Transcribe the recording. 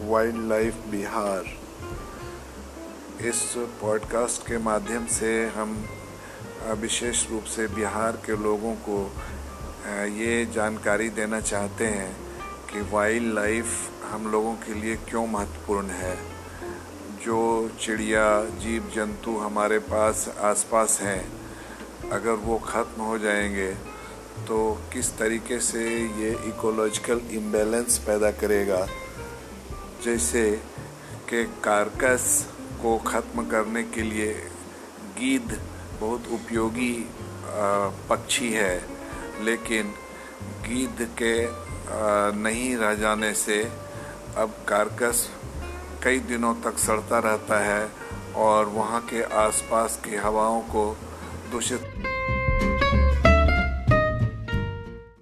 Wild life Bihar. इस podcast के माध्यम से हम विशेष रूप से बिहार के लोगों को ये जानकारी देना चाहते हैं कि वाइल्ड लाइफ हम लोगों के लिए क्यों महत्वपूर्ण है। जो चिड़िया जीव जंतु हमारे पास, आसपास हैं, अगर वो ख़त्म हो जाएँगे तो किस तरीके से ये इकोलॉजिकल इम्बेलेंस पैदा करेगा? जैसे कि कारकस को ख़त्म करने के लिए गीद बहुत उपयोगी पक्षी है, लेकिन गीद के नहीं रह जाने से अब कारकस कई दिनों तक सड़ता रहता है और वहाँ के आसपास की हवाओं को दूषित